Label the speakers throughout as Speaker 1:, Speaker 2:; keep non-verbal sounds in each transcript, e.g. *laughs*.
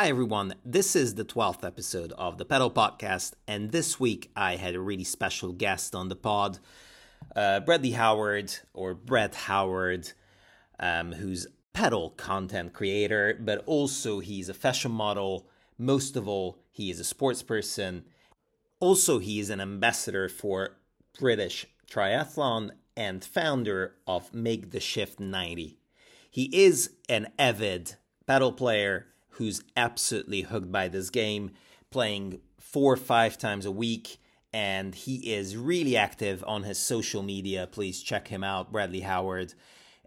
Speaker 1: Hi, everyone. This is the 12th episode of the Padel Podcast, and this week I had a really special guest on the pod, uh, Bradley Howard, or Brad Howard, um, who's padel content creator, but also he's a fashion model. Most of all, he is a sports person. Also, he is an ambassador for British Triathlon and founder of Make the Shift 90. He is an avid padel player who's absolutely hooked by this game, playing four or five times a week. And he is really active on his social media. Please check him out, Bradley Howard.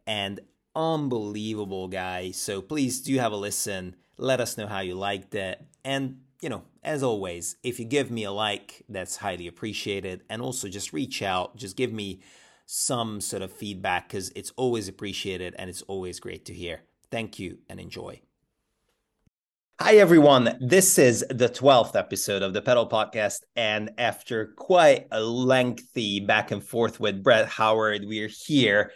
Speaker 1: And unbelievable guy. So please do have a listen. Let us know how you liked it. And, you know, as always, if you give me a like, that's highly appreciated. And also just reach out, just give me some sort of feedback because it's always appreciated and it's always great to hear. Thank you and enjoy. Hi, everyone. This is the 12th episode of the Padel Podcast. And after quite a lengthy back and forth with Brad Howard, we're here.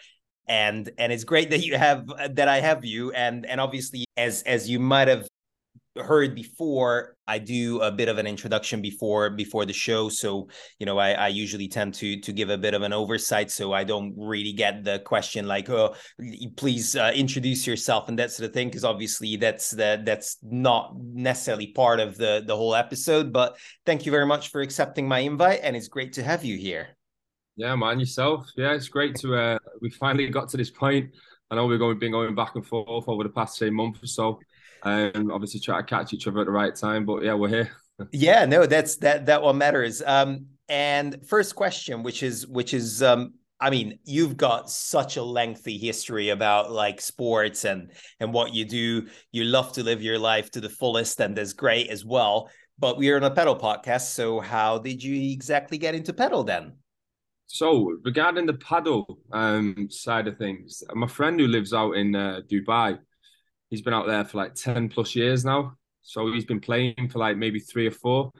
Speaker 1: And and it's great that you have that I have you. And and obviously, as as you might have heard before i do a bit of an introduction before before the show. So you know i, I usually tend to to give a bit of an oversight so i don't really get the question like oh please uh, introduce yourself and that sort of thing because obviously that's the that's not necessarily part of the the whole episode. But thank you very much for accepting my invite and it's great to have you here.
Speaker 2: Yeah man yourself. Yeah it's great to uh we finally got to this point. I know we've been going back and forth over the past say month or so and obviously try to catch each other at the right time. But yeah, we're here. *laughs*
Speaker 1: yeah, no, that's that that what matters. Um, and first question, which is which is um, I mean, you've got such a lengthy history about like sports and and what you do. You love to live your life to the fullest, and that's great as well. But we are on a padel podcast, so how did you exactly get into padel then?
Speaker 2: So regarding the padel um, side of things, my friend who lives out in uh, Dubai, he's been out there for like 10 plus years now. So he's been playing for like maybe three or four.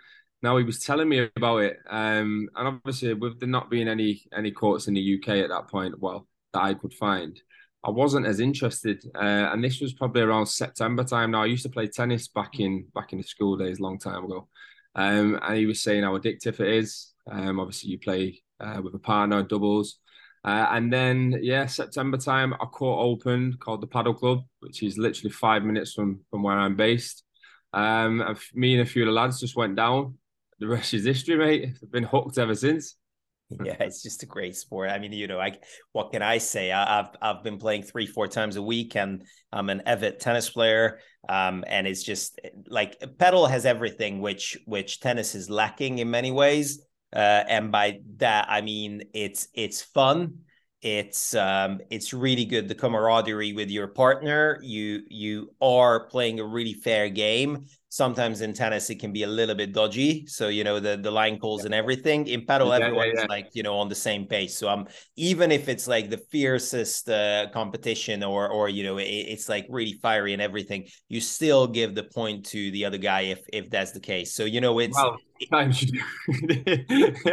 Speaker 2: Now he was telling me about it. Um, and obviously with there not being any any courts in the UK at that point, well, that I could find, I wasn't as interested. Uh, and this was probably around September time. Now I used to play tennis back in back in the school days, long time ago. Um, and he was saying how addictive it is. Um, obviously you play uh, with a partner, doubles. Uh, and then, yeah, September time, a court opened called the Padel Club, which is literally five minutes from from where I'm based. Um, and me and a few of the lads just went down. The rest is history, mate. I've been hooked ever since.
Speaker 1: Yeah, it's just a great sport. I mean, you know, I what can I say? I, have I've been playing three, four times a week, and I'm an avid tennis player. Um, and it's just like padel has everything which which tennis is lacking in many ways. Uh, and by that I mean it's it's fun. It's um, it's really good the camaraderie with your partner. You you are playing a really fair game, sometimes in tennis it can be a little bit dodgy. So you know the the line calls and everything. In padel yeah, everyone's yeah, yeah. like you know on the same pace. So i'm um, even if it's like the fiercest uh, competition or or you know it, it's like really fiery and everything you still give the point to the other guy if if that's the case. So you know it's well, I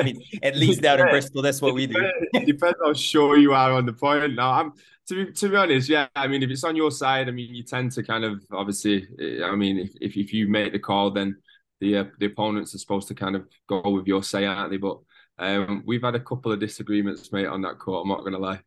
Speaker 1: mean, at least down in Bristol, that's what we do.
Speaker 2: it depends how sure you are on the point. Now, I'm to be, to be honest, yeah. I mean, if it's on your side, I mean, you tend to kind of obviously. I mean, if if, if you make the call, then the uh, the opponents are supposed to kind of go with your say, aren't they? But um, we've had a couple of disagreements, mate, on that court. I'm not going to lie.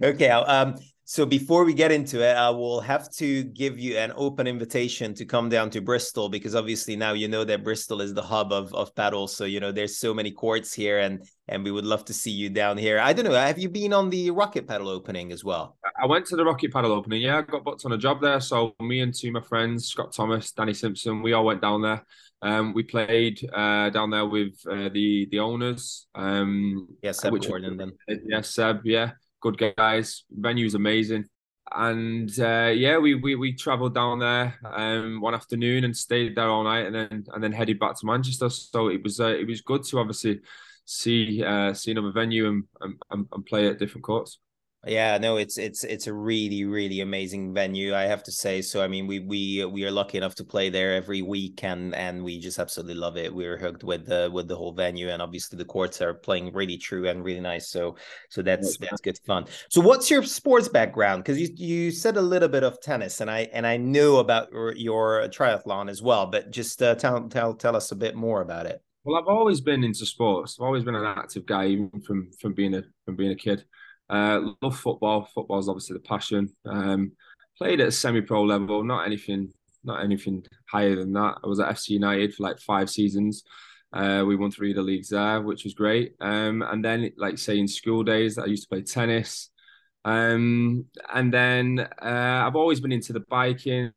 Speaker 2: *laughs*
Speaker 1: okay, um, so before we get into it, I will have to give you an open invitation to come down to Bristol because obviously now you know that Bristol is the hub of of padel. So you know there's so many courts here, and and we would love to see you down here. I don't know. Have you been on the Rocket Padel opening as well?
Speaker 2: I went to the Rocket Padel opening. Yeah, I got booked on a job there. So me and two of my friends, Scott Thomas, Danny Simpson, we all went down there. Um, we played uh, down there with uh, the the owners. Um,
Speaker 1: yeah, Seb Gordon. Then
Speaker 2: yeah, Seb. Yeah good guys. Venue's amazing. And uh, yeah, we we we travelled down there um, one afternoon and stayed there all night, and then and then headed back to Manchester. So it was uh, it was good to obviously see uh, see another venue and, and and play at different courts.
Speaker 1: Yeah, no, it's it's it's a really really amazing venue, I have to say. So I mean, we we we are lucky enough to play there every week, and and we just absolutely love it. We're hooked with the with the whole venue, and obviously the courts are playing really true and really nice. So so that's that's good fun. So what's your sports background? Because you you said a little bit of tennis, and I and I knew about your, triathlon as well, but just uh, tell tell tell us a bit more about it.
Speaker 2: Well, I've always been into sports. I've always been an active guy, even from from being a from being a kid. Uh, love football. Football is obviously the passion. Um, played at a semi-pro level, not anything, not anything higher than that. I was at FC United for like five seasons. Uh, we won three of the leagues there, which was great. Um, and then, like say in school days, I used to play tennis. Um, and then uh, I've always been into the biking,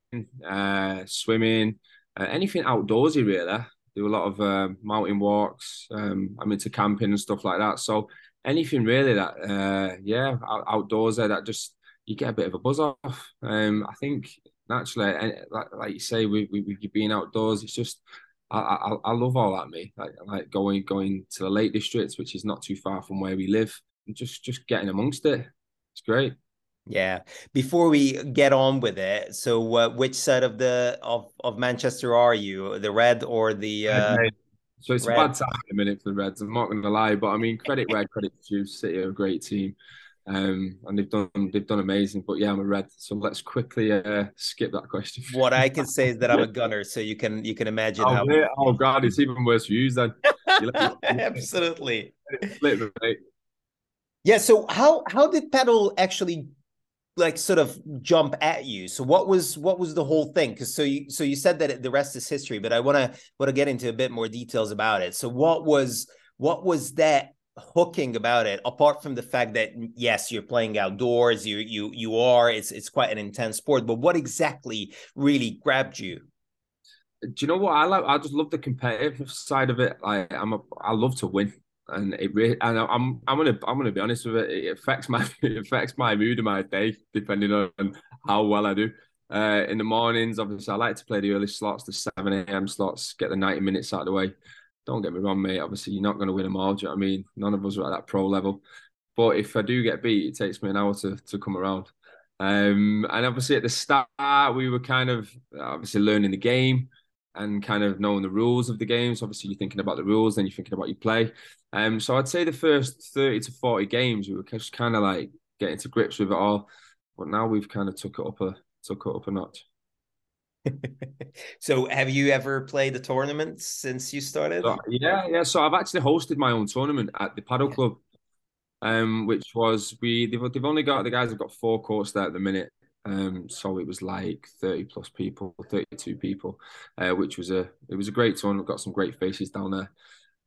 Speaker 2: uh, swimming, uh, anything outdoorsy really. Do a lot of uh, mountain walks. Um, I'm into camping and stuff like that. So anything really that uh yeah out, outdoors there that just you get a bit of a buzz off um i think naturally like, like you say with, with, with being outdoors it's just I, I, I love all that me like like going going to the lake districts which is not too far from where we live and just just getting amongst it it's great
Speaker 1: yeah. Before we get on with it, so uh, which side of the of of Manchester are you? The red or the uh,
Speaker 2: so it's Red. a bad time in a minute for the Reds. I'm not going to lie, but I mean, credit where credit due. City are a great team, um, and they've done they've done amazing. But yeah, I'm a Red, so let's quickly uh, skip that question.
Speaker 1: What I can *laughs* say is that I'm a Gunner, so you can you can imagine
Speaker 2: oh,
Speaker 1: how.
Speaker 2: Oh God, it's even worse for you then. *laughs*
Speaker 1: Absolutely. Yeah. So how how did padel actually like sort of jump at you. So what was what was the whole thing? Because so you so you said that the rest is history but i want to want to get into a bit more details about it. So what was what was that hooking about it apart from the fact that mm, yes you're playing outdoors you you you are it's it's quite an intense sport but what exactly really grabbed you?
Speaker 2: Do you know what? I like i just love the competitive side of it. Like i'm a i love to win and it really and I'm I'm gonna I'm gonna be honest with it. It affects my *laughs* it affects my mood and my day depending on how well I do. Uh, in the mornings, obviously, I like to play the early slots, the seven a.m. slots, get the ninety minutes out of the way. Don't get me wrong, mate. Obviously, you're not going to win them all. Do you know I mean? None of us are at that pro level. But if I do get beat, it takes me an hour to to come around. Um, and obviously, at the start, we were kind of obviously learning the game and kind of knowing the rules of the games. Obviously, you're thinking about the rules, then you're thinking about your play. Um, so I'd say the first 30 to 40 games, we were just kind of like getting to grips with it all. But now we've kind of took it up a took it up a notch. *laughs*
Speaker 1: so have you ever played the tournament since you started?
Speaker 2: So, yeah, yeah. So I've actually hosted my own tournament at the Padel yeah. Club. Um, which was we they've, they've only got the guys have got four courts there at the minute. Um, so it was like 30 plus people, 32 people, uh, which was a it was a great tournament. Got some great faces down there.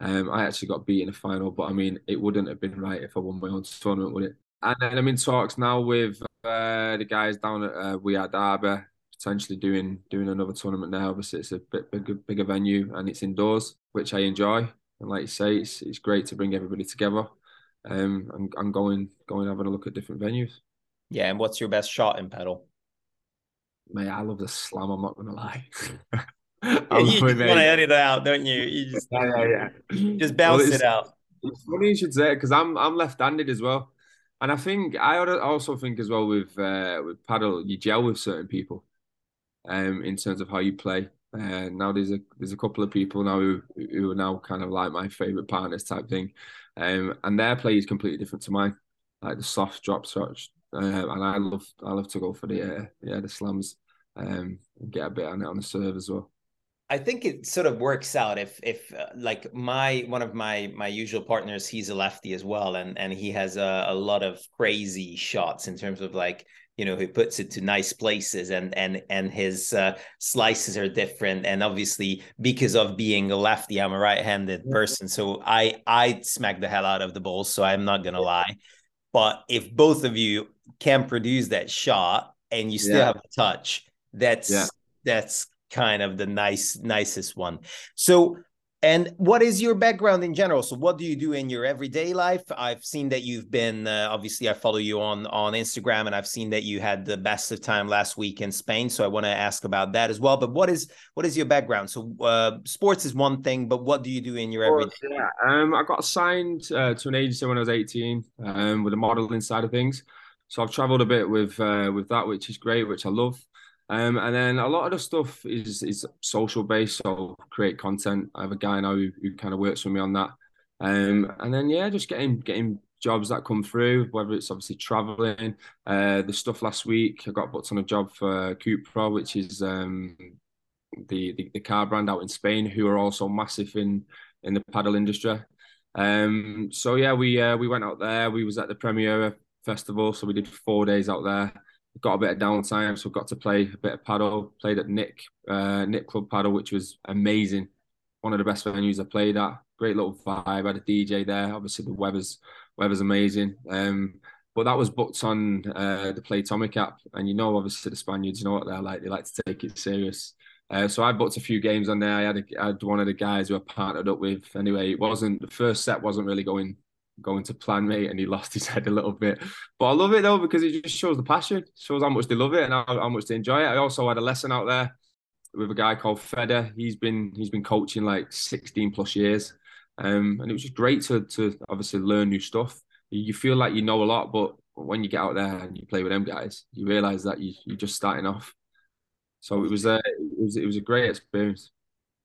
Speaker 2: Um, I actually got beat in the final, but I mean, it wouldn't have been right if I won my own tournament, would it? And then I'm in talks now with uh, the guys down at uh, We Are Derby, potentially doing doing another tournament now. Obviously, it's a bit bigger, bigger venue and it's indoors, which I enjoy. And like you say, it's it's great to bring everybody together. Um, and going going having a look at different venues.
Speaker 1: Yeah, and what's your best shot in Padel?
Speaker 2: Mate, I love the slam. I'm not gonna lie. *laughs*
Speaker 1: you want to edit it out, don't you? You just
Speaker 2: yeah, yeah,
Speaker 1: yeah. just bounce well, it out.
Speaker 2: It's funny you should say it because I'm I'm left-handed as well, and I think I also think as well with uh, with Padel you gel with certain people, um, in terms of how you play. Uh, now there's a there's a couple of people now who who are now kind of like my favorite partners type thing, um, and their play is completely different to mine, like the soft drop touch, uh, and I love I love to go for the uh, yeah the slams, um, and get a bit on it on the serve as well.
Speaker 1: I think it sort of works out if if uh, like my one of my my usual partners he's a lefty as well and and he has a, a lot of crazy shots in terms of like you know he puts it to nice places and and and his uh, slices are different and obviously because of being a lefty I'm a right-handed yeah. person so I I smack the hell out of the ball so I'm not gonna lie but if both of you can produce that shot and you still yeah. have a touch that's yeah. that's kind of the nice nicest one. So and what is your background in general? So what do you do in your everyday life? I've seen that you've been uh, obviously i follow you on on instagram and i've seen that you had the best of time last week in spain so i want to ask about that as well. But what is what is your background? So uh, sports is one thing but what do you do in your everyday
Speaker 2: yeah. Um i got signed uh, to an agency when i was 18 um with the modeling side of things So I've travelled a bit with uh, with that, which is great, which I love. Um, and then a lot of the stuff is is social based, so create content. I have a guy now who, who kind of works with me on that. Um, and then yeah, just getting getting jobs that come through, whether it's obviously traveling. Uh, the stuff last week, I got booked on a job for Cupra, which is um, the, the, the car brand out in Spain, who are also massive in in the padel industry. Um, so yeah, we uh, we went out there. We was at the Premiere Festival, so we did four days out there. Got a bit of downtime, so we got to play a bit of padel. Played at Nick uh, Nick Club Padel, which was amazing. One of the best venues I played at. Great little vibe. Had a DJ there. Obviously the weather's weather's amazing. Um, but that was booked on uh, the Playtomic app, and you know, obviously the Spaniards, you know what they're like. They like to take it serious. Uh, so I booked a few games on there. I had, a, I had one of the guys who I partnered up with. Anyway, it wasn't the first set wasn't really going going to plan, mate, and he lost his head a little bit. But I love it though because it just shows the passion, shows how much they love it and how, how much they enjoy it. I also had a lesson out there with a guy called Feder. He's been he's been coaching like 16 plus years, um, and it was just great to to obviously learn new stuff. You feel like you know a lot, but when you get out there and you play with them guys, you realize that you, you're just starting off so it was a it was it was a great experience.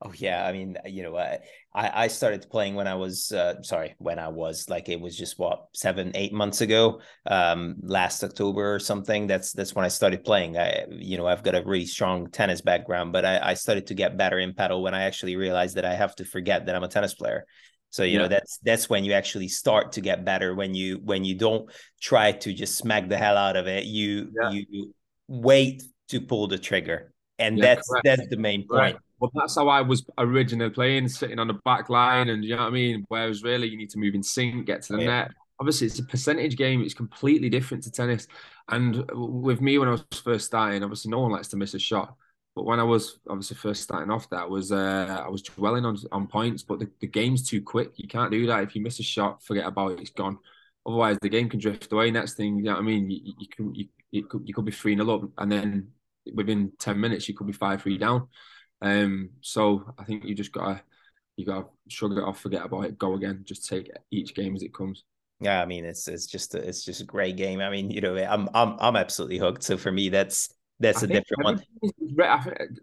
Speaker 1: Oh yeah, I mean, you know, I I started playing when I was uh, sorry when I was like it was just what seven eight months ago, um, last October or something. That's that's when I started playing. I you know I've got a really strong tennis background, but I, I started to get better in padel when I actually realized that I have to forget that I'm a tennis player. So you yeah. know that's that's when you actually start to get better when you when you don't try to just smack the hell out of it. You yeah. you wait to pull the trigger, and yeah, that's correct. that's the main point.
Speaker 2: Well, that's how I was originally playing, sitting on the back line, and you know what I mean. Whereas really, you need to move in sync, get to the yeah. net. Obviously, it's a percentage game. It's completely different to tennis. And with me, when I was first starting, obviously, no one likes to miss a shot. But when I was obviously first starting off, that was uh, I was dwelling on on points. But the, the game's too quick. You can't do that. If you miss a shot, forget about it. It's gone. Otherwise, the game can drift away. Next thing, you know what I mean. You, you can you, you could you could be three 0 up, and then within 10 minutes you could be five three down um so i think you just gotta you gotta shrug it off forget about it go again just take each game as it comes.
Speaker 1: Yeah i mean it's it's just a, it's just a great game. I mean you know i'm i'm i'm absolutely hooked. So for me that's that's I a different one.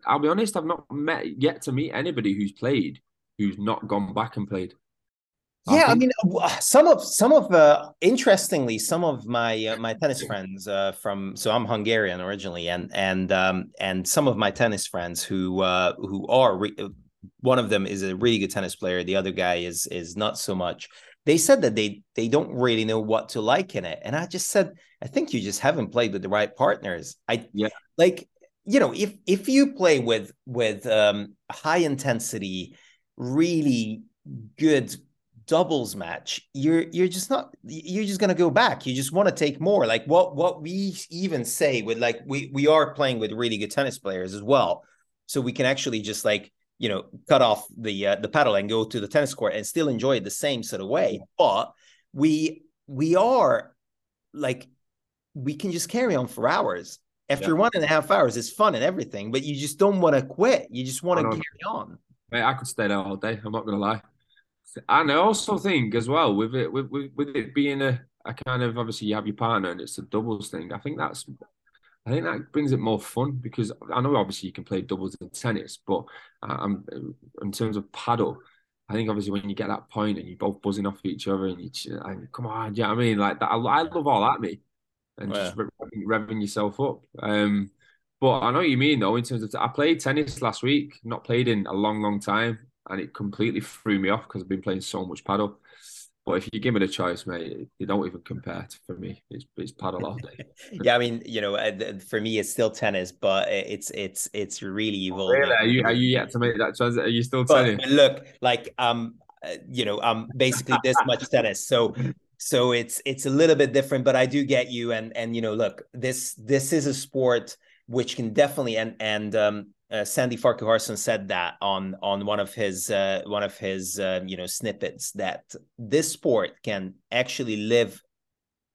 Speaker 2: i'll be honest i've not met yet to meet anybody who's played who's not gone back and played
Speaker 1: yeah, I, mean, some of some of uh, interestingly, some of my uh, my tennis friends uh, from so I'm Hungarian originally, and and um, and some of my tennis friends who uh, who are re- uh, one of them is a really good tennis player, the other guy is is not so much. They said that they they don't really know what to like in it, and I just said I think you just haven't played with the right partners. I yeah, like you know if if you play with with um, high intensity, really good doubles match you're you're just not you're just going to go back. You just want to take more. Like what what we even say with like we we are playing with really good tennis players as well. So we can actually just like you know cut off the uh, the padel and go to the tennis court and still enjoy it the same sort of way. But we we are like we can just carry on for hours. After yeah. one and a half hours it's fun and everything but you just don't want to quit. You just want to carry on.
Speaker 2: Mate, I could stay there all day. I'm not gonna lie. And I also think as well with it with with, with it being a, a kind of obviously you have your partner and it's a doubles thing. I think that's I think that brings it more fun because I know obviously you can play doubles in tennis, but um, in terms of padel, I think obviously when you get that point and you're both buzzing off each other and you come on, yeah, you know I mean like that. I, I, love all that, me, and just revving, revving yourself up. Um, but I know what you mean though. In terms of, I played tennis last week, not played in a long, long time, and it completely threw me off because I've been playing so much padel. But if you give me the choice, mate, you don't even compare to, for me. It's, it's padel all day. *laughs*
Speaker 1: yeah, I mean, you know, uh, for me, it's still tennis, but it's it's it's really evolving.
Speaker 2: Really? Are you are you yet to make that choice? Are you still tennis?
Speaker 1: Look, like um, uh, you know, I'm basically this much tennis, so so it's it's a little bit different. But I do get you, and and you know, look, this this is a sport which can definitely and and um uh, Sandy Farquharson said that on on one of his uh, one of his uh, you know snippets that this sport can actually live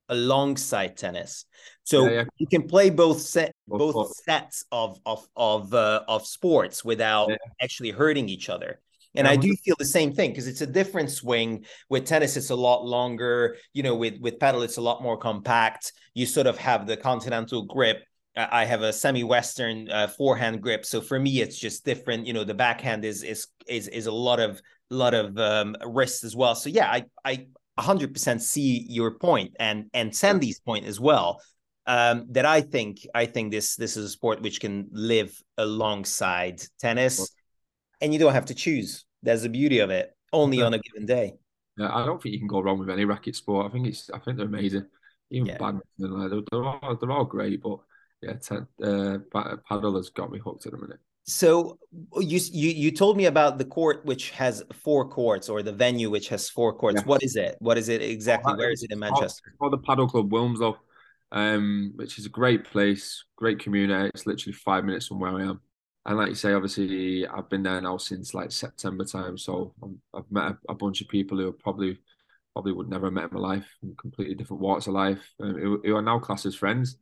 Speaker 1: alongside tennis. So yeah, yeah. you can play both set both, both sets of of of uh, of sports without yeah. actually hurting each other. And I do feel the same thing because it's a different swing. With tennis, it's a lot longer. You know, with with padel, it's a lot more compact. You sort of have the continental grip. I have a semi-western uh, forehand grip, so for me, it's just different. You know, the backhand is is is is a lot of lot of um, wrist as well. So yeah, I I 100% see your point and and Sandy's point as well. Um, that I think I think this this is a sport which can live alongside tennis, and you don't have to choose. There's the beauty of it. Only yeah. on a given day.
Speaker 2: Yeah, I don't think you can go wrong with any racket sport. I think it's I think they're amazing. Even yeah. badminton, they're, they're all they're all great, but yeah, uh, padel has got me hooked at a minute.
Speaker 1: So you you you told me about the court which has four courts or the venue which has four courts. What is it? What is it exactly? Where is it in Manchester?
Speaker 2: It's called the Padel Club Wilmslow, um, which is a great place, great community. It's literally five minutes from where I am. And like you say, obviously I've been there now since like September time. So i have met a, a, bunch of people who probably probably would never have met in my life, in completely different walks of life, um, who, who, are now classed as friends,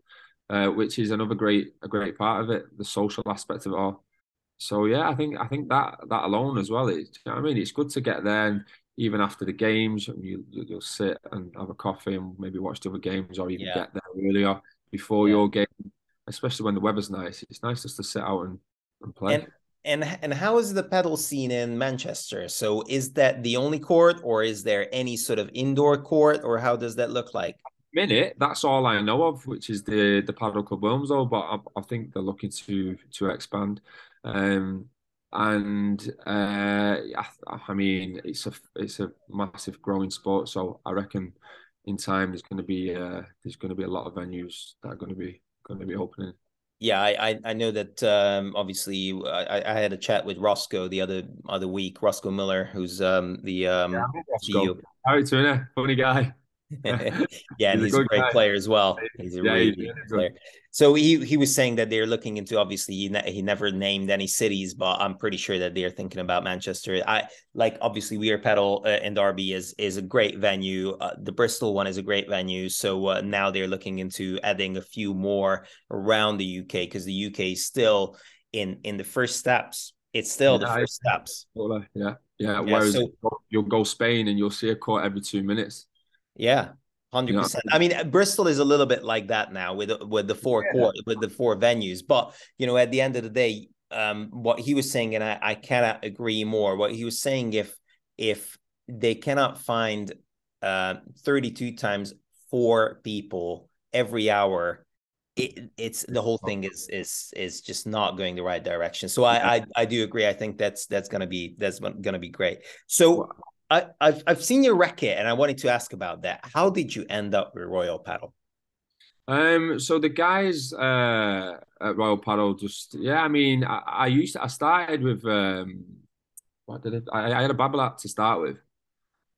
Speaker 2: uh, which is another great a great part of it, the social aspect of it all so yeah, I think I think that that alone as well. Is, you know I mean, it's good to get there, and even after the games, you you'll sit and have a coffee and maybe watch the other games, or even yeah. get there earlier before yeah. your game. Especially when the weather's nice, it's nice just to sit out and, and play.
Speaker 1: And- and and how is the padel scene in Manchester? So is that the only court, or is there any sort of indoor court, or how does that look like?
Speaker 2: Minute, that's all I know of, which is the the Padel Club Wilmslow. But I, I, think they're looking to to expand. Um, and uh, I, I, mean, it's a it's a massive growing sport. So I reckon in time there's going to be uh, there's going to be a lot of venues that are going to be going to be opening.
Speaker 1: Yeah, I I know that um, obviously I, I had a chat with Roscoe the other other week. Roscoe Miller, who's um, the um, yeah,
Speaker 2: CEO. How you Funny guy. *laughs*
Speaker 1: yeah, and he's, he's a, great guy. player as well. He's a yeah, really good player. So he he was saying that they're looking into obviously he, ne- he never named any cities, but I'm pretty sure that they're thinking about Manchester. I like obviously We Are Padel uh, in Derby is is a great venue. Uh, the Bristol one is a great venue. So uh, now they're looking into adding a few more around the UK because the UK is still in in the first steps. It's still yeah, the first steps.
Speaker 2: Yeah, yeah. yeah Whereas so, you'll go Spain and you'll see a court every two minutes.
Speaker 1: Yeah, hundred yeah. percent. I mean, Bristol is a little bit like that now with with the four yeah. court with the four venues. But you know, at the end of the day, um, what he was saying, and I, I cannot agree more. What he was saying, if if they cannot find uh, thirty two times four people every hour. It, it's the whole thing is is is just not going the right direction. So I I, I do agree. I think that's that's gonna be that's gonna be great. So I, have I've seen your racket, and I wanted to ask about that. How did you end up with Royal Padel?
Speaker 2: Um, so the guys uh, at Royal Padel just yeah, I mean, I, I used to, I started with um, what did it? I, I had a Babolat to start with.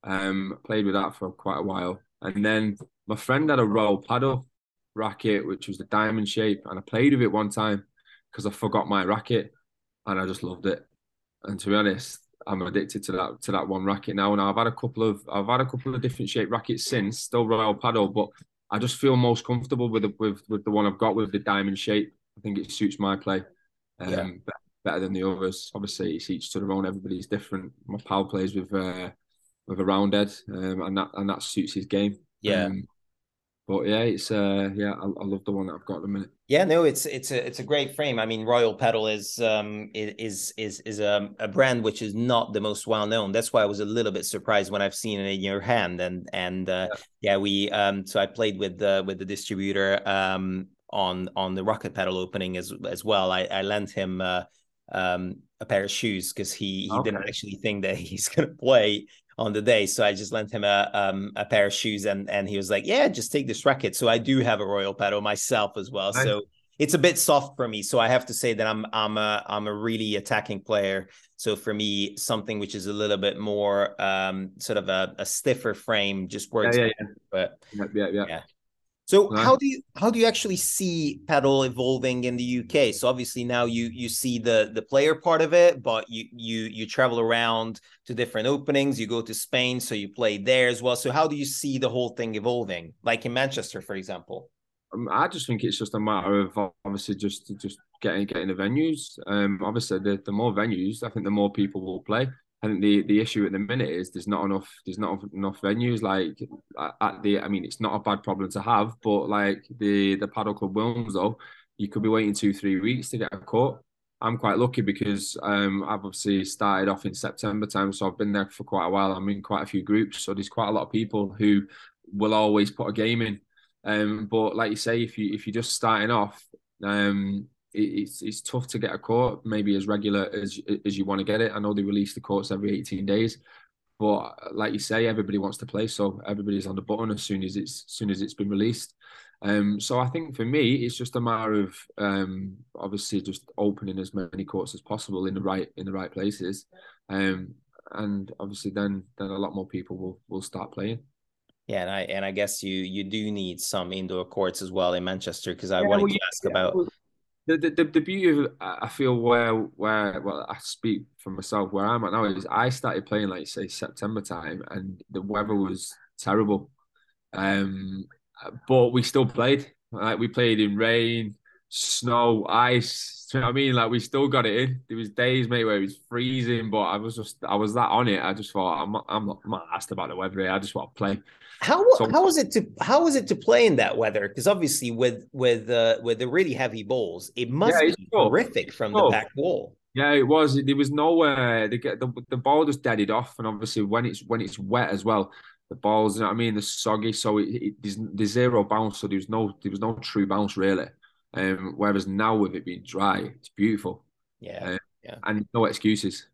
Speaker 2: Um, played with that for quite a while, and then my friend had a Royal Padel racket, which was the diamond shape, and I played with it one time because I forgot my racket, and I just loved it. And to be honest, I'm addicted to that to that one racket now. And I've had a couple of I've had a couple of different shaped rackets since, still Royal Padel, but I just feel most comfortable with the, with with the one I've got with the diamond shape. I think it suits my play um, yeah. better than the others. Obviously, it's each to their own. Everybody's different. My pal plays with uh, with a round head, um, and that and that suits his game.
Speaker 1: Yeah. Um,
Speaker 2: but yeah, it's uh yeah, I, I, love the one that I've got at the minute.
Speaker 1: Yeah, no, it's it's a it's a great frame. I mean, Royal Padel is um is is is a, a brand which is not the most well known. That's why I was a little bit surprised when I've seen it in your hand. And and uh, yeah. yeah, we um so I played with the with the distributor um on on the Rocket Padel opening as as well. I I lent him uh um a pair of shoes because he he okay. didn't actually think that *laughs* he's gonna play on the day. So I just lent him a um, a pair of shoes, and and he was like, "Yeah, just take this racket." So I do have a Royal Padel myself as well. Nice. So it's a bit soft for me. So I have to say that I'm I'm a I'm a really attacking player. So for me, something which is a little bit more um, sort of a, a stiffer frame just works.
Speaker 2: Yeah, yeah, yeah. But yeah, yeah, yeah. yeah.
Speaker 1: So how do you how do you actually see padel evolving in the UK? So obviously now you you see the the player part of it, but you you you travel around to different openings. You go to Spain, so you play there as well. So how do you see the whole thing evolving? Like in Manchester, for example.
Speaker 2: Um, I just think it's just a matter of obviously just just getting getting the venues. Um, obviously the, the more venues, I think the more people will play. I think the the issue at the minute is there's not enough there's not enough venues like at the I mean it's not a bad problem to have, but like the the padel club Wilmslow, you could be waiting two three weeks to get a court. I'm quite lucky because um, I've obviously started off in September time, so I've been there for quite a while. I'm in quite a few groups, so there's quite a lot of people who will always put a game in. Um, but like you say, if you if you're just starting off, um, it's it's tough to get a court maybe as regular as as you want to get it. I know they release the courts every 18 days, but like you say, everybody wants to play, so everybody's on the button as soon as it's as soon as it's been released. Um, so I think for me, it's just a matter of um, obviously just opening as many courts as possible in the right in the right places, um, and obviously then then a lot more people will will start playing.
Speaker 1: Yeah, and I and I guess you you do need some indoor courts as well in Manchester because I yeah, wanted well, to ask yeah, about
Speaker 2: the, the the beauty of I feel where where well I speak for myself where I'm at now is I started playing like say September time and the weather was terrible, um, but we still played. Like we played in rain, snow, ice. You know what I mean? Like we still got it in. There was days, mate, where it was freezing, but I was just I was that on it. I just thought I'm not I'm not, I'm not asked about the weather. I just want to play.
Speaker 1: How so, how was it to how was it to play in that weather? Because obviously with with uh, with the really heavy balls, it must yeah, be tough. horrific from the back wall.
Speaker 2: Yeah, it was. There was nowhere to get the the ball just deaded off, and obviously when it's when it's wet as well, the balls. You know what I mean? The soggy, so it, it, there's, there's zero bounce. So there was no there was no true bounce really. Um, whereas now with it being dry, it's beautiful.
Speaker 1: Yeah, um, yeah,
Speaker 2: and no excuses.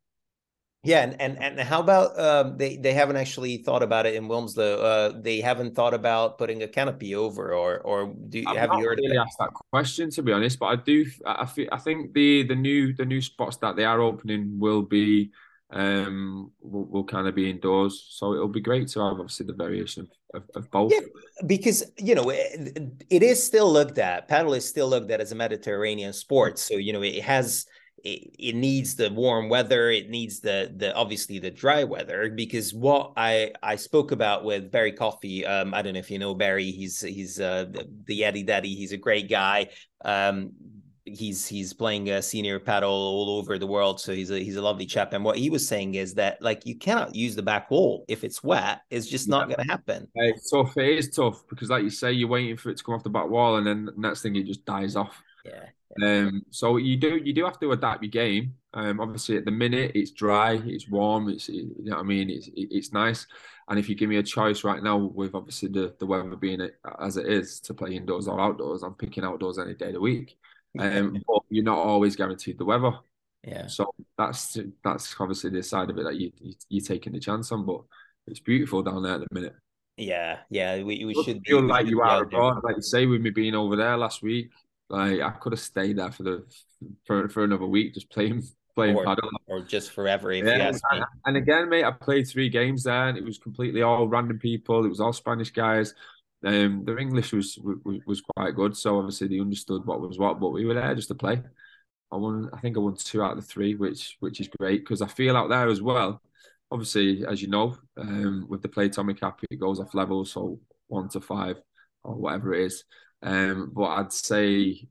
Speaker 1: Yeah, and and, and how about um, they they haven't actually thought about it in Wilmslow. Uh, they haven't thought about putting a canopy over, or or do you, have you heard
Speaker 2: really asked that question to be honest? But I do. I feel, I think the the new the new spots that they are opening will be um will, will kind of be indoors, so it'll be great to have obviously the variation of, of, both. Yeah,
Speaker 1: because you know it, it is still looked at. Padel is still looked at as a Mediterranean sport, so you know it has it, it needs the warm weather. It needs the the obviously the dry weather. Because what i i spoke about with barry coffey um i don't know if you know barry. He's he's uh the, the yeti daddy. He's a great guy. Um he's he's playing a senior padel all over the world so he's a he's a lovely chap and what he was saying is that like you cannot use the back wall if it's wet it's just not going to happen
Speaker 2: it's tough it is tough because like you say you're waiting for it to come off the back wall and then the next thing it just dies off
Speaker 1: yeah
Speaker 2: um, so you do you do have to adapt your game. Um, obviously at the minute it's dry, it's warm, it's you know what I mean, it's it's nice. And if you give me a choice right now, with obviously the, the weather being it as it is to play indoors or outdoors, I'm picking outdoors any day of the week. Um, but you're not always guaranteed the weather.
Speaker 1: Yeah.
Speaker 2: So that's that's obviously the side of it that you, you you're taking the chance on. But it's beautiful down there at the minute.
Speaker 1: Yeah, yeah, we, we should
Speaker 2: feel like you are abroad, like you say, with me being over there last week. Like I could have stayed there for the for, for another week just playing *laughs* playing
Speaker 1: or,
Speaker 2: padel
Speaker 1: or just forever. If yeah,
Speaker 2: and, and, again, mate, I played three games there, and it was completely all random people. It was all Spanish guys. Um, their English was, was was quite good, so obviously they understood what was what. But we were there just to play. I won. I think I won two out of the three, which which is great because I feel out there as well. Obviously, as you know, um, with the Playtomic app, it goes off level, so one to five or whatever it is. Um, but I'd say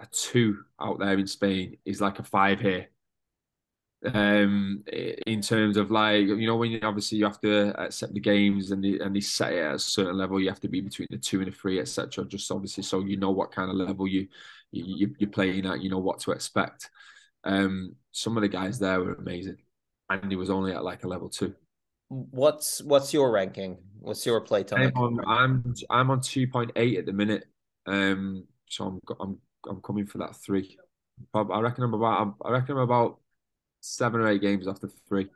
Speaker 2: a two out there in Spain is like a five here. Um, in terms of like you know when you obviously you have to accept the games and the and they set it at a certain level, you have to be between the two and the three, etc. Just obviously so you know what kind of level you, you you're playing at, you know what to expect. Um, some of the guys there were amazing, and he was only at like a level two.
Speaker 1: What's what's your ranking? What's your play time?
Speaker 2: I'm on, I'm I'm on two point eight at the minute. Um, so I'm I'm I'm coming for that three. I reckon I'm about I reckon I'm about seven or eight games after three.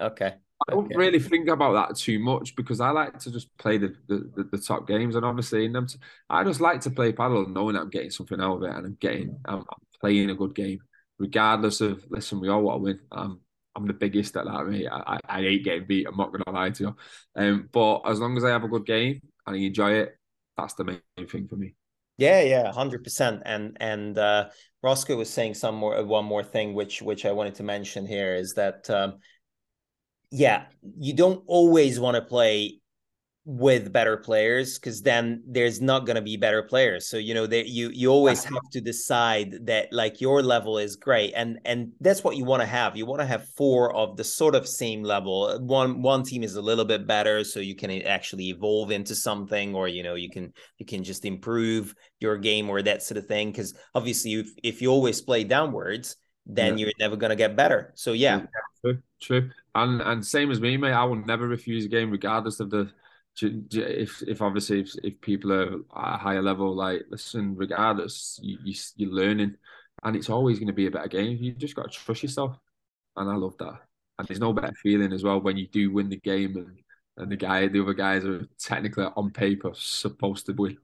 Speaker 1: Okay.
Speaker 2: I don't
Speaker 1: okay.
Speaker 2: really think about that too much because I like to just play the, the, the, top games and obviously in them. To, I just like to play padel knowing I'm getting something out of it and I'm getting I'm, I'm, playing a good game regardless of listen we all want to win. I'm I'm the biggest at that mate. I, I, I hate getting beat. I'm not gonna lie to you. Um, but as long as I have a good game and I enjoy it, that's the main thing for me.
Speaker 1: Yeah, yeah, hundred percent. And and uh, Roscoe was saying some more one more thing, which which I wanted to mention here is that um, yeah, you don't always want to play with better players because then there's not going to be better players. So you know that you you always have to decide that like your level is great and and that's what you want to have. You want to have four of the sort of same level. One one team is a little bit better so you can actually evolve into something or you know you can you can just improve your game or that sort of thing because obviously if, if you always play downwards then yeah. you're never going to get better. So yeah
Speaker 2: true, true. And and same as me mate i will never refuse a game regardless of the if if obviously if, if people are at a higher level, like listen, regardless, you, you you're learning, and it's always going to be a better game. You just got to trust yourself, and I love that. And there's no better feeling as well when you do win the game, and and the guy, the other guys are technically on paper supposed to win.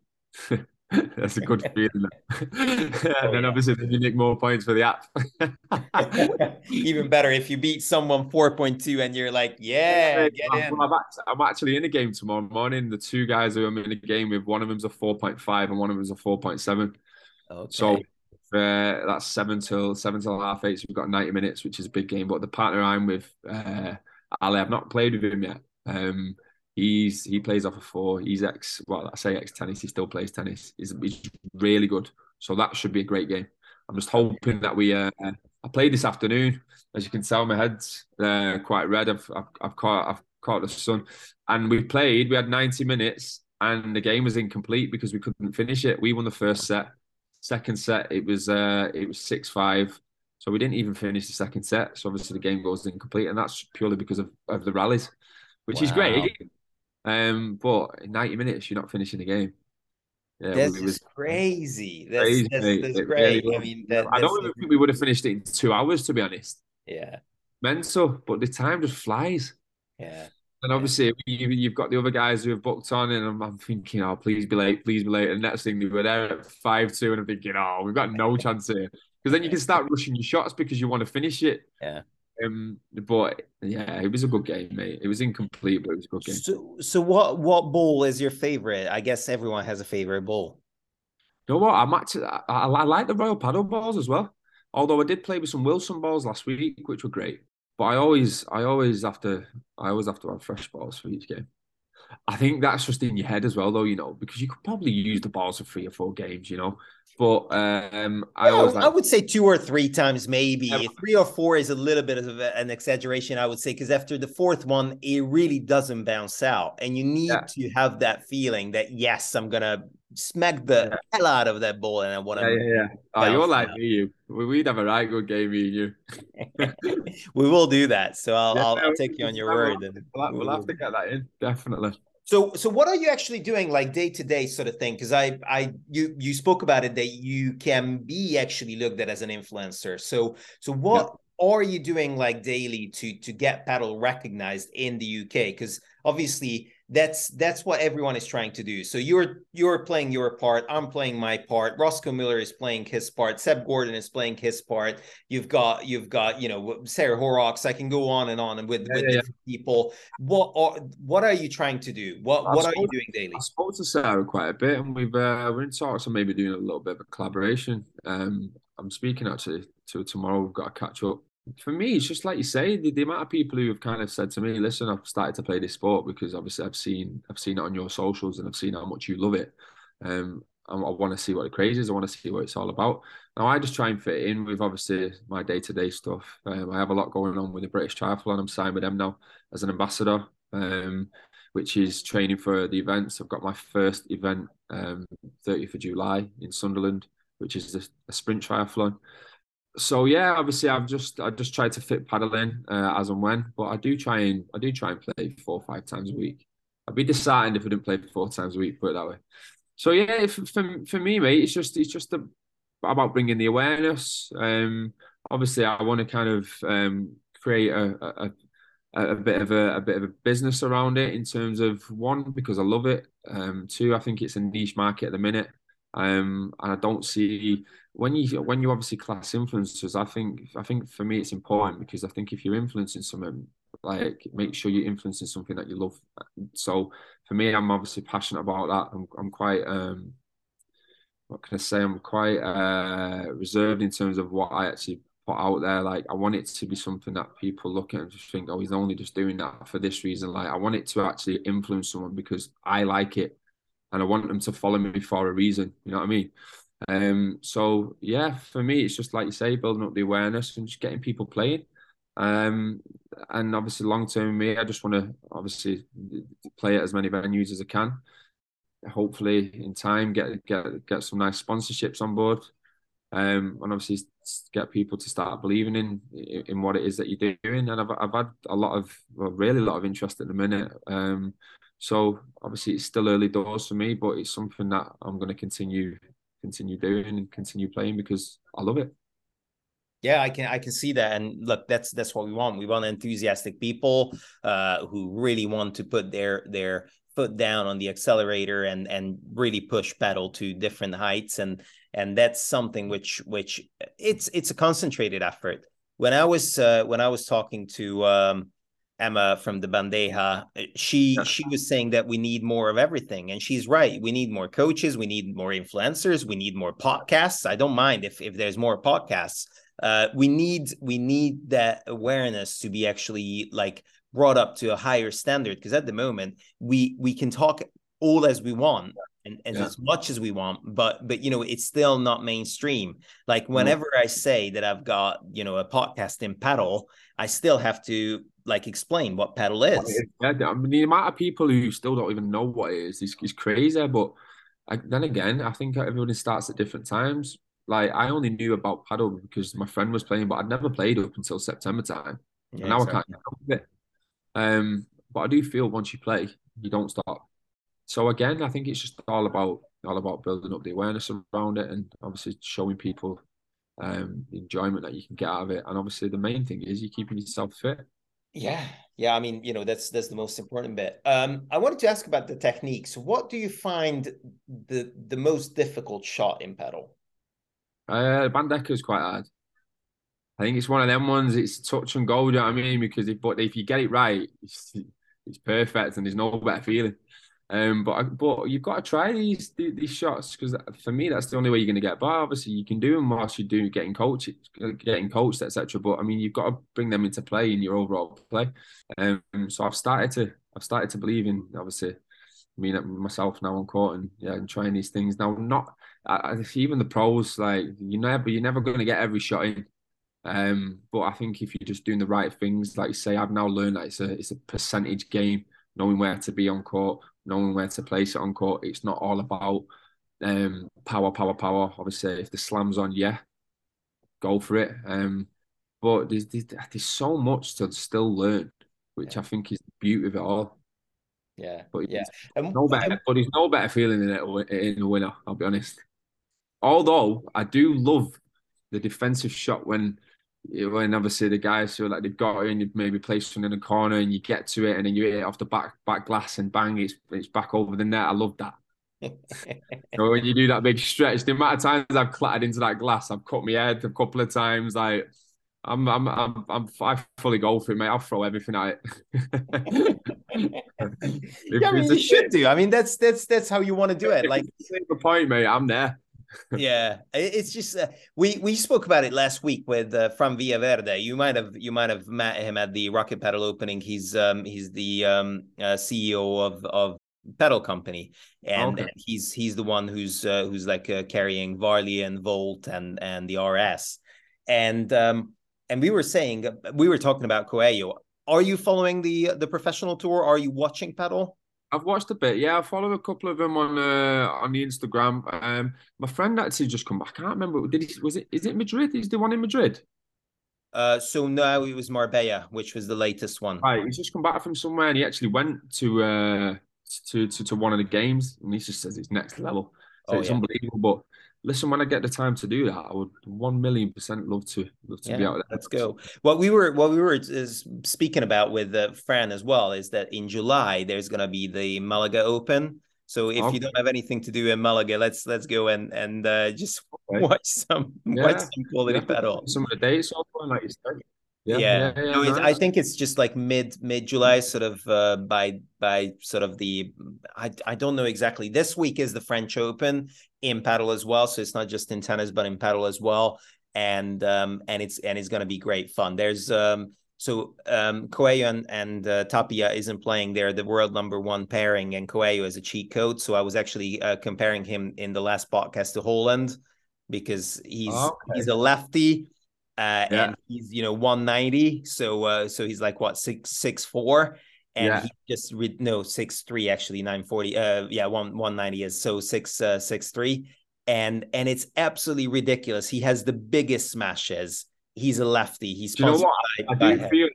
Speaker 2: *laughs* *laughs* That's a good *laughs* feeling. *laughs* and oh, then obviously then you make more points for the app.
Speaker 1: Even better if you beat someone 4.2 and you're like, yeah, get
Speaker 2: in. I'm, I'm actually in a game tomorrow morning. The two guys who I'm in a game with, one of them's a 4.5 and one of them's a 4.7. Okay. So uh, that's seven till seven till half eight. So we've got 90 minutes, which is a big game. But the partner I'm with, uh, Ali, I've not played with him yet. Um, He's he plays off a four. He's ex well, I say ex tennis. He still plays tennis. He's, he's really good. So that should be a great game. I'm just hoping that we. Uh, I played this afternoon. As you can tell, my head's uh, quite red. I've, I've I've caught I've caught the sun, and we played. We had 90 minutes, and the game was incomplete because we couldn't finish it. We won the first set. Second set, it was uh, it was six five. So we didn't even finish the second set. So obviously the game goes incomplete, and that's purely because of, of the rallies, which wow. is great. Um, but in 90 minutes, you're not finishing the game.
Speaker 1: Yeah, that's was, crazy. That's, crazy, that's, that's great. I mean, that,
Speaker 2: I don't even think we would have finished it in two hours, to be honest.
Speaker 1: Yeah.
Speaker 2: Mental, but the time just flies.
Speaker 1: Yeah.
Speaker 2: And obviously, yeah. you, have got the other guys who have booked on, and I'm, I'm, thinking, oh, please be late, please be late. And next thing, they were there at 5 2, and I'm thinking, oh, we've got no *laughs* chance here. Because then you can start rushing your shots because you want to finish it.
Speaker 1: Yeah.
Speaker 2: Um, but yeah, it was a good game, mate. It was incomplete, but it was a good game.
Speaker 1: So, so what what bowl is your favorite? I guess everyone has a favorite bowl.
Speaker 2: You know what? I'm actually I, I like the Royal Padel balls as well. Although I did play with some Wilson balls last week, which were great. But I always I always have to I always have to have fresh balls for each game. I think that's just in your head as well, though, you know, because you could probably use the balls for three or four games, you know. But um, I well, always like...
Speaker 1: I would say two or three times, maybe yeah. three or four is a little bit of an exaggeration, I would say, because after the fourth one, it really doesn't bounce out, and you need yeah. to have that feeling that yes, I'm gonna smack the yeah. hell out of that ball, and I want to.
Speaker 2: Yeah, yeah, yeah. Oh, you're like me, you. We'd have a right good game, me and
Speaker 1: you. *laughs* we will do that. So I'll, I'll, I'll, take you on your word.
Speaker 2: We'll, we'll, we'll have to get that in, definitely.
Speaker 1: So, so what are you actually doing, like day to day sort of thing? Because I, I, you, you spoke about it that you can be actually looked at as an influencer. So, so what yeah. are you doing like daily to to get padel recognized in the UK? Because obviously that's that's what everyone is trying to do. So you're you're playing your part. I'm playing my part. Roscoe Miller is playing his part. Seb Gordon is playing his part. You've got you've got you know Sarah Horrocks. I can go on and on and with yeah, with yeah. people. What are what are you trying to do? What I what spoke, are you doing daily?
Speaker 2: I spoke to Sarah quite a bit, and we've uh, we're in talks of maybe doing a little bit of a collaboration. Um, I'm speaking actually to tomorrow. We've got a catch up for me, it's just like you say, the, the, amount of people who have kind of said to me, "Listen, I've started to play this sport because obviously I've seen I've seen it on your socials and I've seen how much you love it. Um, I, I want to see what the craze is. I want to see what it's all about. Now, I just try and fit in with obviously my day to day stuff. Um, I have a lot going on with the British Triathlon. I'm signed with them now as an ambassador, um, which is training for the events. I've got my first event, um, 30th of July in Sunderland, which is a, a sprint triathlon so yeah, obviously I've just I just tried to fit paddling in uh, as and when, but I do try and I do try and play four or five times a week. I'd be disheartened if I didn't play four times a week, put it that way. So yeah, for for me, mate, it's just it's just a, about bringing the awareness. Um, obviously, I want to kind of um, create a, a, a bit of a, a bit of a business around it in terms of one because I love it. Um, two, I think it's a niche market at the minute. Um, and I don't see when you when you obviously class influencers. I think I think for me it's important because I think if you're influencing someone, like make sure you're influencing something that you love. So for me, I'm obviously passionate about that. I'm I'm quite um, what can I say? I'm quite uh, reserved in terms of what I actually put out there. Like I want it to be something that people look at and just think, oh, he's only just doing that for this reason. Like I want it to actually influence someone because I like it and I want them to follow me for a reason. You know what I mean? Um, so yeah, for me, it's just like you say, building up the awareness and just getting people playing. Um, and obviously, long term, me, I just want to obviously play at as many venues as I can. Hopefully, in time, get get get some nice sponsorships on board, um, and obviously get people to start believing in in what it is that you're doing. And I've I've had a lot of, well, really a lot of interest at the minute. Um, so obviously, it's still early doors for me, but it's something that I'm going to continue continue doing and continue playing because I love it.
Speaker 1: Yeah, I can I can see that, and look, that's that's what we want. We want enthusiastic people uh, who really want to put their their foot down on the accelerator and and really push padel to different heights, and and that's something which which it's it's a concentrated effort. When I was uh, when I was talking to um, Emma from the Bandeja, she she was saying that we need more of everything, and she's right. We need more coaches, we need more influencers, we need more podcasts. I don't mind if if there's more podcasts. Uh, we need we need that awareness to be actually like brought up to a higher standard because at the moment we we can talk all as we want and, and yeah. as much as we want but but you know it's still not mainstream like whenever mm. i say that i've got you know a podcast in padel i still have to like explain what padel is.
Speaker 2: Yeah, I mean, the amount of people who still don't even know what it is is, is crazy. But I, then again, I think everybody starts at different times. Like I only knew about padel because my friend was playing, but I'd never played up until September time. Yeah, and now exactly. I can't get it. Um, but I do feel once you play, you don't stop. So again, I think it's just all about all about building up the awareness around it and obviously showing people um, the enjoyment that you can get out of it. And obviously, the main thing is you're keeping yourself fit.
Speaker 1: Yeah, yeah. I mean, you know, that's that's the most important bit. Um, I wanted to ask about the techniques. What do you find the the most difficult shot in padel?
Speaker 2: Uh, Bandeja is quite hard. I think it's one of them ones. It's touch and go. Do you know what I mean? Because if but if you get it right, *laughs* it's, it's perfect, and there's no better feeling. Um, but but you've got to try these these shots because for me that's the only way you're going to get by. Obviously, you can do them whilst you do getting coached, getting coached, etc. But I mean, you've got to bring them into play in your overall play. Um, so I've started to I've started to believe in obviously. I mean myself now on court and yeah, and trying these things now. Not I, even the pros like you never you're never going to get every shot in. Um, but I think if you're just doing the right things, like you say, I've now learned that it's a it's a percentage game, knowing where to be on court, knowing where to place it on court. It's not all about um, power, power, power. Obviously, if the slam's on, yeah, go for it. Um, but there's, there's, there's so much to still learn, which yeah. I think is the beauty of it all.
Speaker 1: Yeah, but yeah,
Speaker 2: no better. but there's no better feeling in it in a winner. I'll be honest. Although I do love the defensive shot when when obviously the guys who like they've got it and you maybe place one in the corner and you get to it and then you hit it off the back back glass and bang it's it's back over the net. I love that. *laughs* so when you do that big stretch, the amount of times I've clattered into that glass, I've cut my head a couple of times. Like I'm I'm I'm I'm I fully go for it, mate. I'll throw everything at
Speaker 1: it. *laughs* *laughs* yeah, I mean you should do. I mean that's that's that's how you want to do it. Like
Speaker 2: the point, mate. I'm there
Speaker 1: yeah, it's just uh, we we spoke about it last week with uh, from Villaverde. You might have you might have met him at the Rocket Padel opening. He's um he's the um uh, CEO of of padel company and, okay. he's he's the one who's uh, who's like uh, carrying Varley and Volt and and the RS and um and we were saying we were talking about Coello are you following the the professional tour are you watching padel
Speaker 2: I've watched a bit. Yeah, I follow a couple of them on uh, on the Instagram. Um, my friend actually just come back. I can't remember. Did he? Was it? Is it Madrid? Is the one in Madrid?
Speaker 1: Uh, so now it was Marbella, which was the latest one.
Speaker 2: Right, he's just come back from somewhere, and he actually went to uh to to, to one of the games, and he just says it's next level. So oh, it's yeah. unbelievable. But listen, when I get the time to do that, I would one million percent love to love to yeah, be out there.
Speaker 1: Let's go. What we were what we were is speaking about with uh, Fran as well is that in July there's gonna be the Malaga Open. So if okay. you don't have anything to do in Malaga, let's let's go and and uh, just okay. watch some yeah. watch some quality yeah. padel.
Speaker 2: Some of the dates also, like you said.
Speaker 1: Yeah, yeah. yeah, yeah no, nice. I think it's just like mid mid July, sort of uh, by by sort of the I I don't know exactly. This week is the French Open in padel as well, so it's not just in tennis but in padel as well. and um, and it's and it's going to be great fun. There's um, so um, Coello and, and uh, Tapia isn't playing. They're the world number one pairing, and Coello is a cheat code. So I was actually uh, comparing him in the last podcast to Haaland because he's okay. he's a lefty. Uh, yeah. and he's you know 190 so uh so he's like what six six four and yeah. he just re- no six three actually 940 uh yeah one 190 is so six uh six three and and it's absolutely ridiculous he has the biggest smashes he's a lefty. He's
Speaker 2: you know what? I do feel,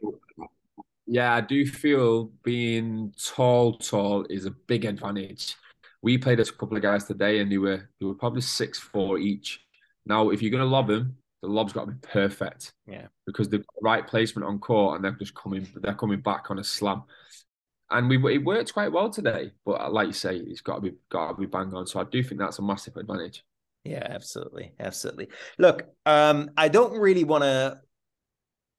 Speaker 2: yeah, I do feel being tall, tall is a big advantage. We played a couple of guys today, and they were they were probably six four each. Now, if you're going to lob them, the lob's got to be perfect.
Speaker 1: Yeah,
Speaker 2: because the right placement on court, and they're just coming they're coming back on a slam. And we it worked quite well today, but like you say, it's got to be got to be bang on. So I do think that's a massive advantage.
Speaker 1: Yeah, absolutely. Absolutely. Look, um, I don't really want to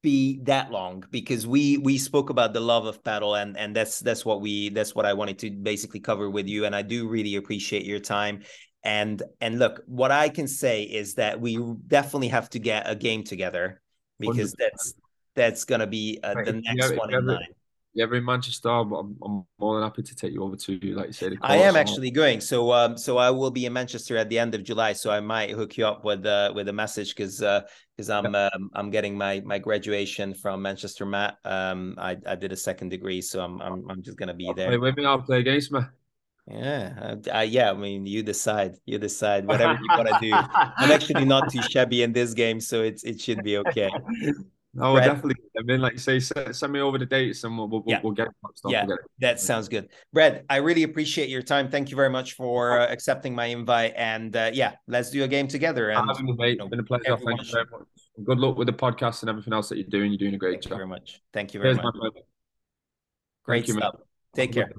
Speaker 1: be that long because we we spoke about the love of padel and and that's that's what we that's what I wanted to basically cover with you and I do really appreciate your time and and look what I can say is that we definitely have to get a game together because that's that's going to be uh, the next one in line
Speaker 2: ever in Manchester, I'm, I'm more than happy to take you over to, like you said.
Speaker 1: I am actually going. So, um, so I will be in Manchester at the end of July. So I might hook you up with, uh, with a message because, uh, because I'm, yeah. um, I'm getting my, my graduation from Manchester Mat. Um, I, I did a second degree, so I'm, I'm, I'm just gonna be
Speaker 2: I'll
Speaker 1: there.
Speaker 2: Play with me. I'll play against me.
Speaker 1: Yeah, uh, yeah. I mean, you decide. You decide whatever you want to do. I'm actually not too *laughs* shabby in this game, so it's it should be okay.
Speaker 2: Oh, Brad, definitely. I mean, like you say, send me over the dates and we'll, we'll,
Speaker 1: yeah.
Speaker 2: we'll get it.
Speaker 1: Yeah,
Speaker 2: we'll get
Speaker 1: it. that sounds good. Brad, I really appreciate your time. Thank you very much for uh, accepting my invite. And uh, yeah, let's do a game together. And,
Speaker 2: having me, mate. You know, been a pleasure. Thank you very much. Good luck with the podcast and everything else that you're doing. You're doing a great
Speaker 1: Thank
Speaker 2: job.
Speaker 1: Thank you very much. Thank you very Cheers, much. Great Thank stuff. You, Take care.